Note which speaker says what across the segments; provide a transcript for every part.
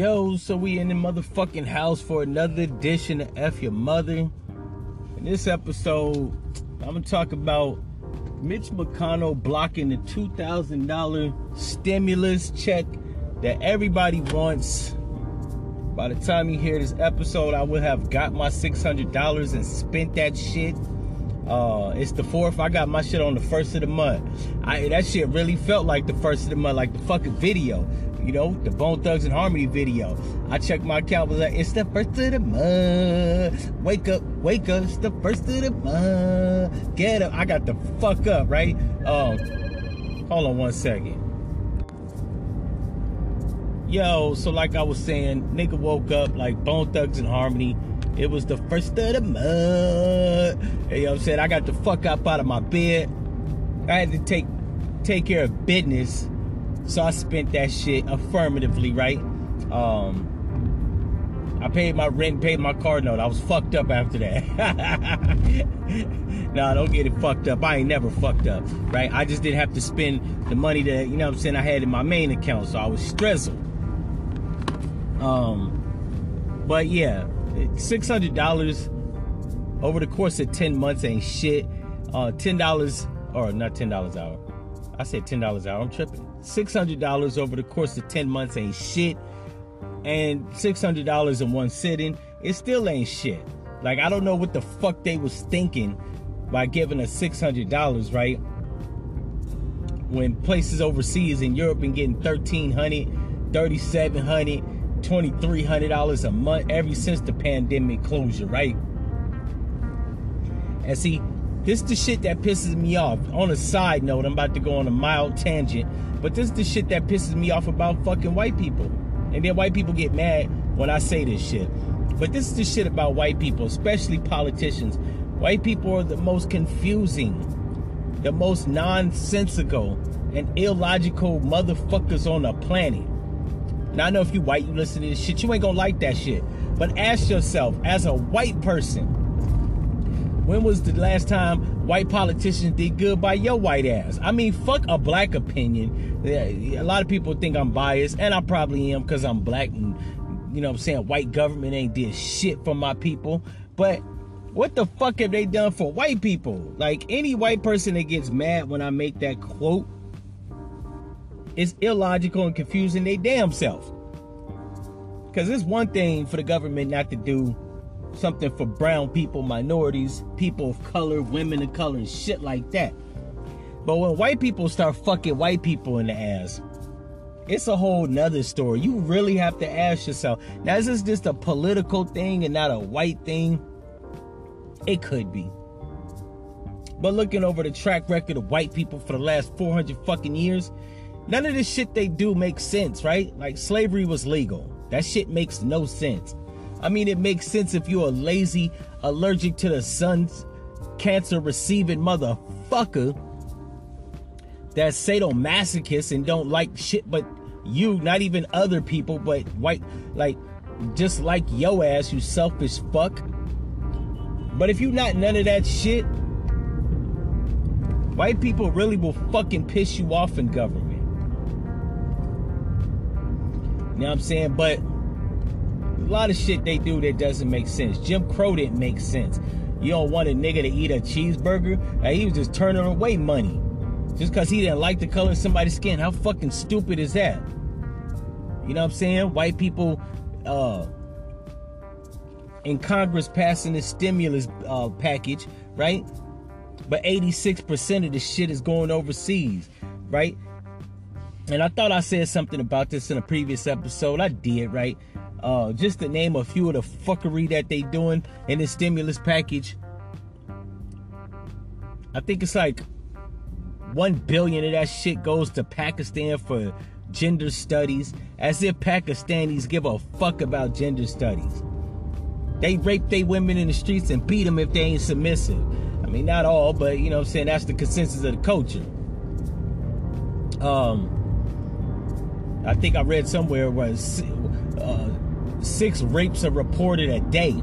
Speaker 1: Yo, so we in the motherfucking house for another edition of F Your Mother. In this episode, I'm gonna talk about Mitch McConnell blocking the $2,000 stimulus check that everybody wants. By the time you hear this episode, I will have got my $600 and spent that shit. Uh, it's the fourth. I got my shit on the first of the month. I that shit really felt like the first of the month, like the fucking video. You know, the Bone Thugs and Harmony video. I checked my account, was like, it's the first of the month. Wake up, wake up, it's the first of the month. Get up. I got the fuck up, right? Um, hold on one second. Yo, so like I was saying, nigga woke up like Bone Thugs and Harmony. It was the first of the month. You know what I'm saying? I got the fuck up out of my bed. I had to take take care of business. So I spent that shit affirmatively, right? Um I paid my rent, paid my car note. I was fucked up after that. nah, don't get it fucked up. I ain't never fucked up, right? I just didn't have to spend the money that, you know what I'm saying, I had in my main account. So I was stressed. Um, but yeah, $600 over the course of 10 months ain't shit. Uh, $10, or not $10 hour. I said $10 hour, I'm tripping. $600 over the course of 10 months ain't shit. And $600 in one sitting, it still ain't shit. Like, I don't know what the fuck they was thinking by giving us $600, right? When places overseas in Europe been getting 1300 3700 $2,300 a month ever since the pandemic closure, right? And see, this is the shit that pisses me off. On a side note, I'm about to go on a mild tangent, but this is the shit that pisses me off about fucking white people. And then white people get mad when I say this shit. But this is the shit about white people, especially politicians. White people are the most confusing, the most nonsensical, and illogical motherfuckers on the planet. Now I know if you white, you listen to this shit, you ain't gonna like that shit. But ask yourself, as a white person, when was the last time white politicians did good by your white ass? I mean, fuck a black opinion. A lot of people think I'm biased, and I probably am because I'm black and you know what I'm saying white government ain't did shit for my people. But what the fuck have they done for white people? Like any white person that gets mad when I make that quote it's illogical and confusing they damn self. Because it's one thing for the government not to do something for brown people, minorities, people of color, women of color, and shit like that. But when white people start fucking white people in the ass, it's a whole nother story. You really have to ask yourself now, is this just a political thing and not a white thing? It could be. But looking over the track record of white people for the last 400 fucking years, None of this shit they do makes sense, right? Like slavery was legal. That shit makes no sense. I mean, it makes sense if you're a lazy, allergic to the sun's cancer receiving motherfucker that's sadomasochist and don't like shit but you, not even other people, but white, like, just like yo ass, you selfish fuck. But if you not none of that shit, white people really will fucking piss you off in government. Know what I'm saying? But a lot of shit they do that doesn't make sense. Jim Crow didn't make sense. You don't want a nigga to eat a cheeseburger? Like he was just turning away money. Just because he didn't like the color of somebody's skin. How fucking stupid is that? You know what I'm saying? White people uh, in Congress passing the stimulus uh, package, right? But 86% of the shit is going overseas, right? And I thought I said something about this in a previous episode. I did, right? Uh, just to name a few of the fuckery that they doing in the stimulus package. I think it's like one billion of that shit goes to Pakistan for gender studies, as if Pakistanis give a fuck about gender studies. They rape they women in the streets and beat them if they ain't submissive. I mean, not all, but you know what I'm saying? That's the consensus of the culture. Um, I think I read somewhere was uh, six rapes are reported a day.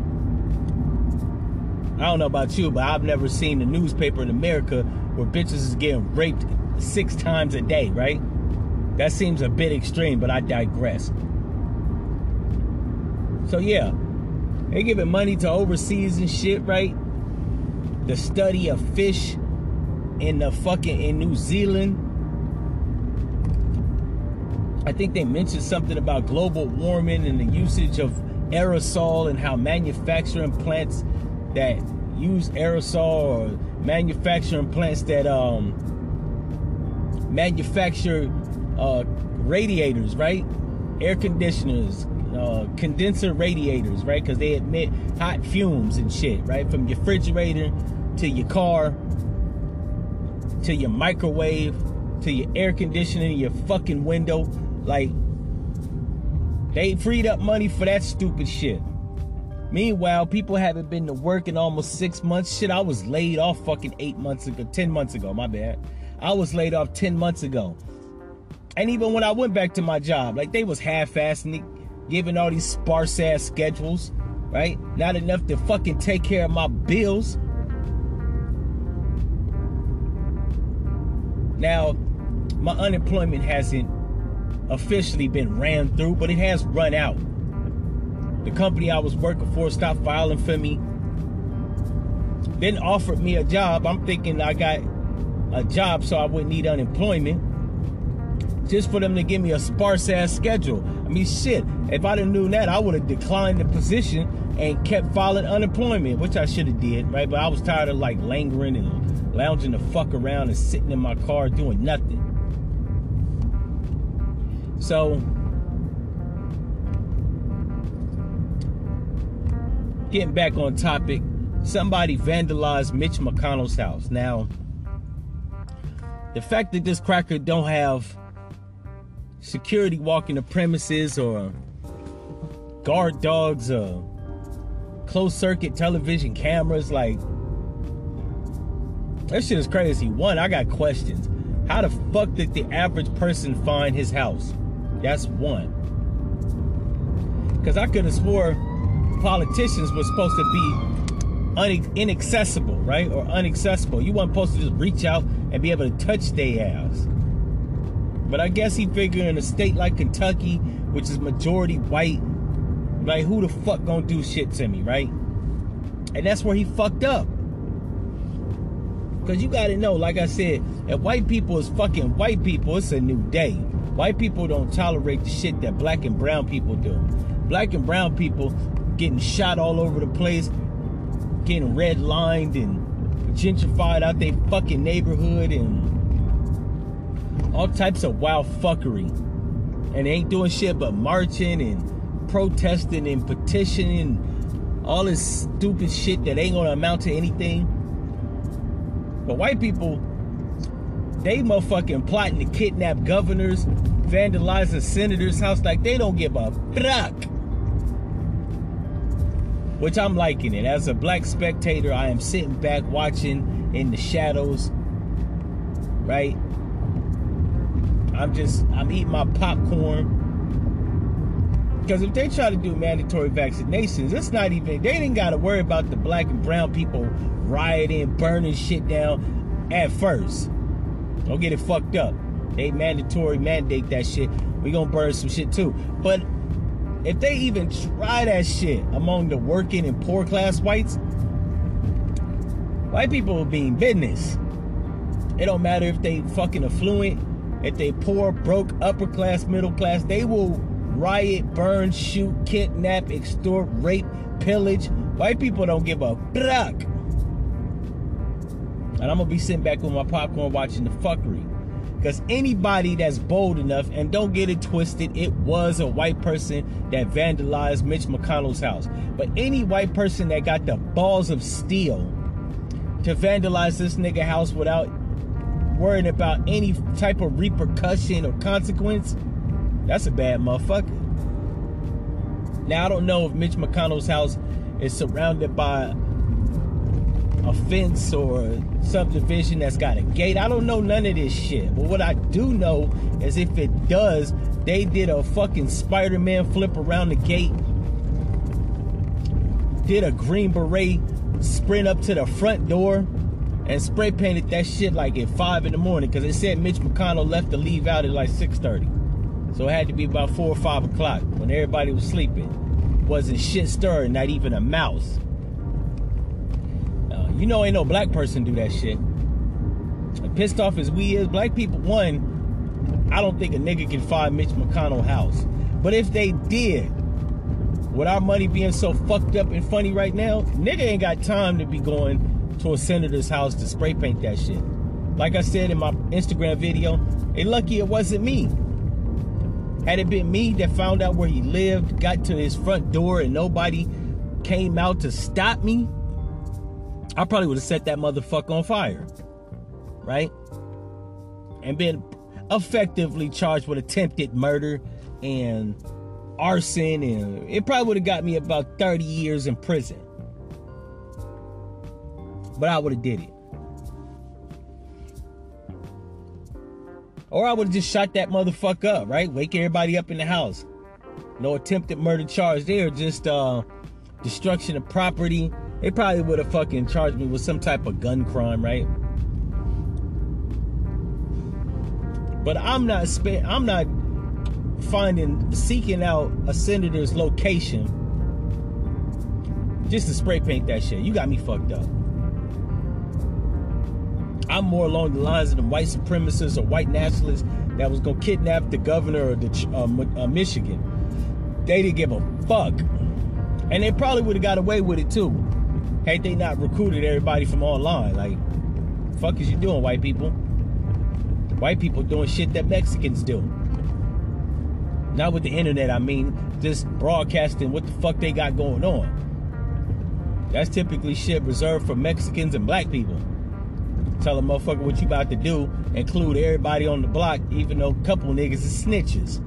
Speaker 1: I don't know about you, but I've never seen a newspaper in America where bitches is getting raped six times a day, right? That seems a bit extreme, but I digress. So yeah, they giving money to overseas and shit, right? The study of fish in the fucking in New Zealand. I think they mentioned something about global warming and the usage of aerosol and how manufacturing plants that use aerosol or manufacturing plants that um manufacture uh radiators, right? Air conditioners, uh, condenser radiators, right? Because they emit hot fumes and shit, right? From your refrigerator to your car to your microwave to your air conditioning, your fucking window. Like, they freed up money for that stupid shit. Meanwhile, people haven't been to work in almost six months. Shit, I was laid off fucking eight months ago, 10 months ago, my bad. I was laid off 10 months ago. And even when I went back to my job, like they was half-assing giving all these sparse ass schedules, right? Not enough to fucking take care of my bills. Now, my unemployment hasn't officially been ran through, but it has run out. The company I was working for stopped filing for me. Then offered me a job. I'm thinking I got a job so I wouldn't need unemployment. Just for them to give me a sparse ass schedule. I mean, shit. If I'd have known that, I would have declined the position and kept filing unemployment, which I should have did, right? But I was tired of like lingering and lounging the fuck around and sitting in my car doing nothing. So getting back on topic, somebody vandalized Mitch McConnell's house. Now, the fact that this cracker don't have security walking the premises or guard dogs or closed circuit television cameras like that shit is crazy. One i got questions. How the fuck did the average person find his house that's one because i could have swore politicians were supposed to be un- inaccessible right or unaccessible you weren't supposed to just reach out and be able to touch their ass but I guess he figured in a state like Kentucky, which is majority white, like who the fuck gonna do shit to me, right? And that's where he fucked up. Cause you gotta know, like I said, if white people is fucking white people, it's a new day. White people don't tolerate the shit that black and brown people do. Black and brown people getting shot all over the place, getting redlined and gentrified out their fucking neighborhood and all types of wild fuckery. And they ain't doing shit but marching and protesting and petitioning all this stupid shit that ain't gonna amount to anything. But white people, they motherfucking plotting to kidnap governors, vandalizing senators' house like they don't give a fuck. Which I'm liking it. As a black spectator, I am sitting back watching in the shadows, right? I'm just I'm eating my popcorn. Because if they try to do mandatory vaccinations, it's not even they didn't gotta worry about the black and brown people rioting, burning shit down at first. Don't get it fucked up. They mandatory mandate that shit. We gonna burn some shit too. But if they even try that shit among the working and poor class whites, white people will be in business. It don't matter if they fucking affluent if they poor, broke, upper class, middle class, they will riot, burn, shoot, kidnap, extort, rape, pillage. White people don't give a fuck. And I'm gonna be sitting back with my popcorn watching the fuckery. Because anybody that's bold enough, and don't get it twisted, it was a white person that vandalized Mitch McConnell's house. But any white person that got the balls of steel to vandalize this nigga house without worrying about any type of repercussion or consequence, that's a bad motherfucker. Now, I don't know if Mitch McConnell's house is surrounded by a fence or subdivision that's got a gate. I don't know none of this shit. But what I do know is if it does, they did a fucking Spider Man flip around the gate, did a Green Beret sprint up to the front door and spray painted that shit like at five in the morning because it said Mitch McConnell left to leave out at like 6:30. So it had to be about four or five o'clock when everybody was sleeping. wasn't shit stirring, not even a mouse. You know, ain't no black person do that shit. Pissed off as we is, black people, one, I don't think a nigga can find Mitch McConnell house. But if they did, with our money being so fucked up and funny right now, nigga ain't got time to be going to a senator's house to spray paint that shit. Like I said in my Instagram video, they lucky it wasn't me. Had it been me that found out where he lived, got to his front door, and nobody came out to stop me, I probably would have set that motherfucker on fire. Right? And been effectively charged with attempted murder and arson, and it probably would have got me about 30 years in prison. But I would have did it. Or I would have just shot that motherfucker up, right? Wake everybody up in the house. No attempted murder charge there, just uh destruction of property. They probably would have fucking charged me with some type of gun crime, right? But I'm not spe- I'm not finding seeking out a senator's location just to spray paint that shit. You got me fucked up. I'm more along the lines of the white supremacists or white nationalists that was gonna kidnap the governor of the, uh, uh, Michigan. They didn't give a fuck, and they probably would have got away with it too, had they not recruited everybody from online. Like, fuck is you doing, white people? White people doing shit that Mexicans do. Not with the internet, I mean, just broadcasting what the fuck they got going on. That's typically shit reserved for Mexicans and black people tell a motherfucker what you about to do, include everybody on the block, even though a couple niggas is snitches.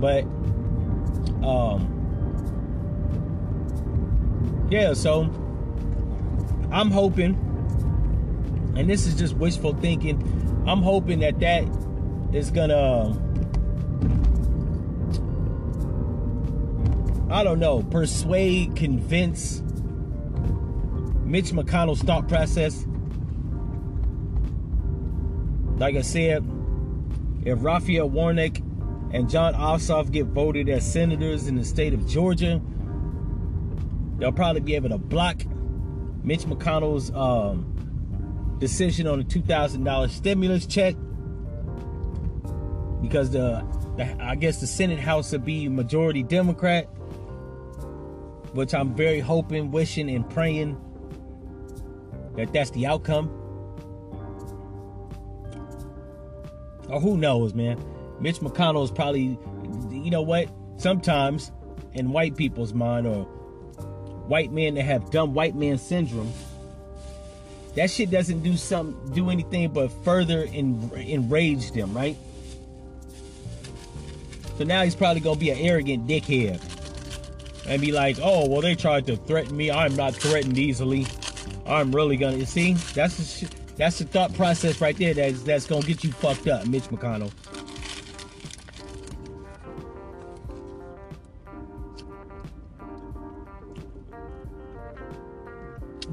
Speaker 1: But, um, yeah, so I'm hoping, and this is just wishful thinking, I'm hoping that that is gonna, I don't know, persuade, convince Mitch McConnell's thought process. Like I said, if Raphael Warnock and Jon Ossoff get voted as senators in the state of Georgia, they'll probably be able to block Mitch McConnell's um, decision on the $2,000 stimulus check because the, the, I guess the Senate House will be majority Democrat, which I'm very hoping, wishing, and praying that that's the outcome. or who knows, man. Mitch McConnell is probably, you know what? Sometimes in white people's mind or white men that have dumb white man syndrome, that shit doesn't do some do anything but further en, enrage them, right? So now he's probably gonna be an arrogant dickhead and be like, "Oh, well, they tried to threaten me. I'm not threatened easily. I'm really gonna see." That's the shit. That's the thought process right there that's, that's to get you fucked up, Mitch McConnell.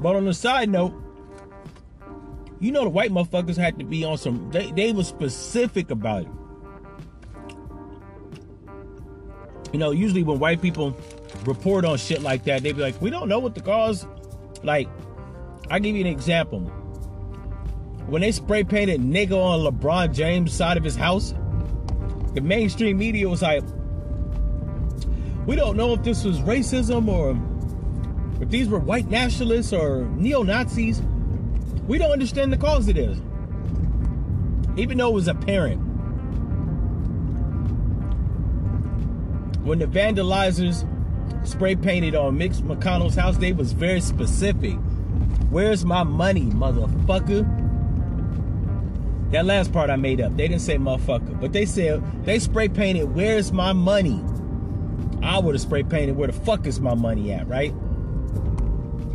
Speaker 1: But on the side note, you know the white motherfuckers had to be on some they, they were specific about it. You know, usually when white people report on shit like that, they be like, we don't know what the cause like i give you an example when they spray painted nigga on LeBron James' side of his house, the mainstream media was like, we don't know if this was racism or if these were white nationalists or neo Nazis. We don't understand the cause of this. Even though it was apparent. When the vandalizers spray painted on Mitch McConnell's house, they was very specific. Where's my money, motherfucker? That last part I made up. They didn't say motherfucker, but they said they spray painted, where's my money? I would have spray painted, where the fuck is my money at, right?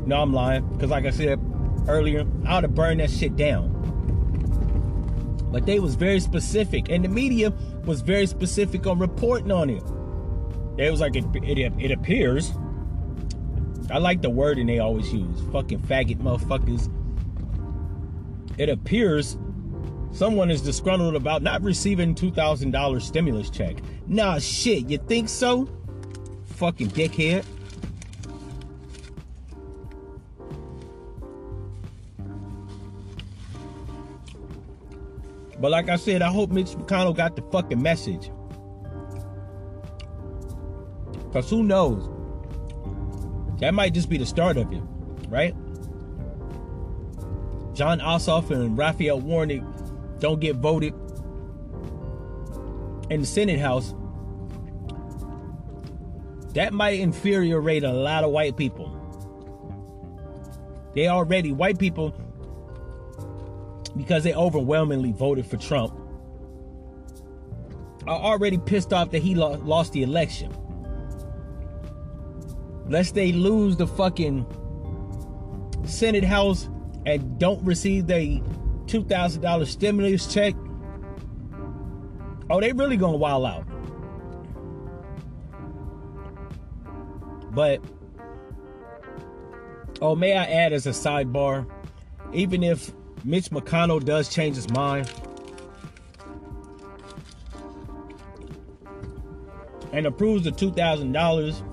Speaker 1: No, I'm lying. Because like I said earlier, I would have burned that shit down. But they was very specific. And the media was very specific on reporting on it. It was like, it, it, it appears. I like the wording they always use. Fucking faggot motherfuckers. It appears Someone is disgruntled about not receiving $2,000 stimulus check. Nah, shit, you think so? fucking dickhead. But like I said, I hope Mitch McConnell got the fucking message. Because who knows? That might just be the start of it, right? Jon Ossoff and Raphael Warnock don't get voted in the Senate House. That might infuriate a lot of white people. They already, white people, because they overwhelmingly voted for Trump, are already pissed off that he lost the election. Lest they lose the fucking Senate House and don't receive the $2,000 stimulus check. Oh, they really gonna wild out. But, oh, may I add as a sidebar, even if Mitch McConnell does change his mind and approves the $2,000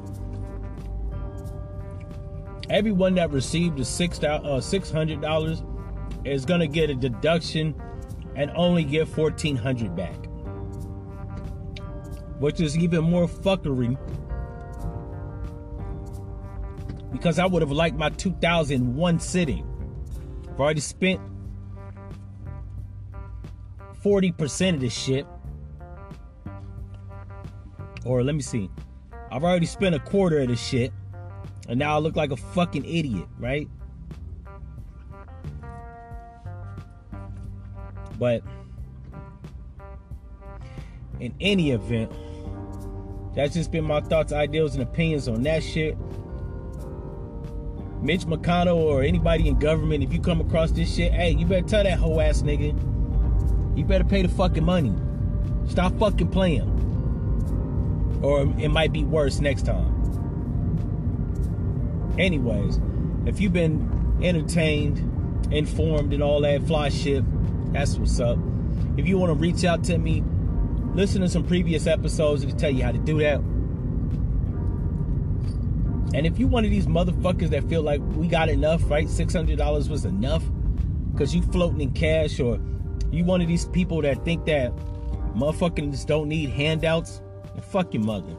Speaker 1: everyone that received the six uh, six hundred dollars is gonna get a deduction and only get fourteen hundred back, which is even more fuckery. Because I would have liked my 2001 sitting. I've already spent 40% of this shit. Or let me see. I've already spent a quarter of this shit. And now I look like a fucking idiot, right? But in any event, that's just been my thoughts, ideals, and opinions on that shit. Mitch McConnell or anybody in government, if you come across this shit, hey, you better tell that hoe ass nigga. You better pay the fucking money. Stop fucking playing. Or it might be worse next time. Anyways, if you've been entertained, informed, and all that fly shit, that's what's up. If you want to reach out to me, listen to some previous episodes to tell you how to do that. And if you one of these motherfuckers that feel like we got enough, right? $600 was enough because you floating in cash, or you one of these people that think that motherfuckers don't need handouts, fuck your mother.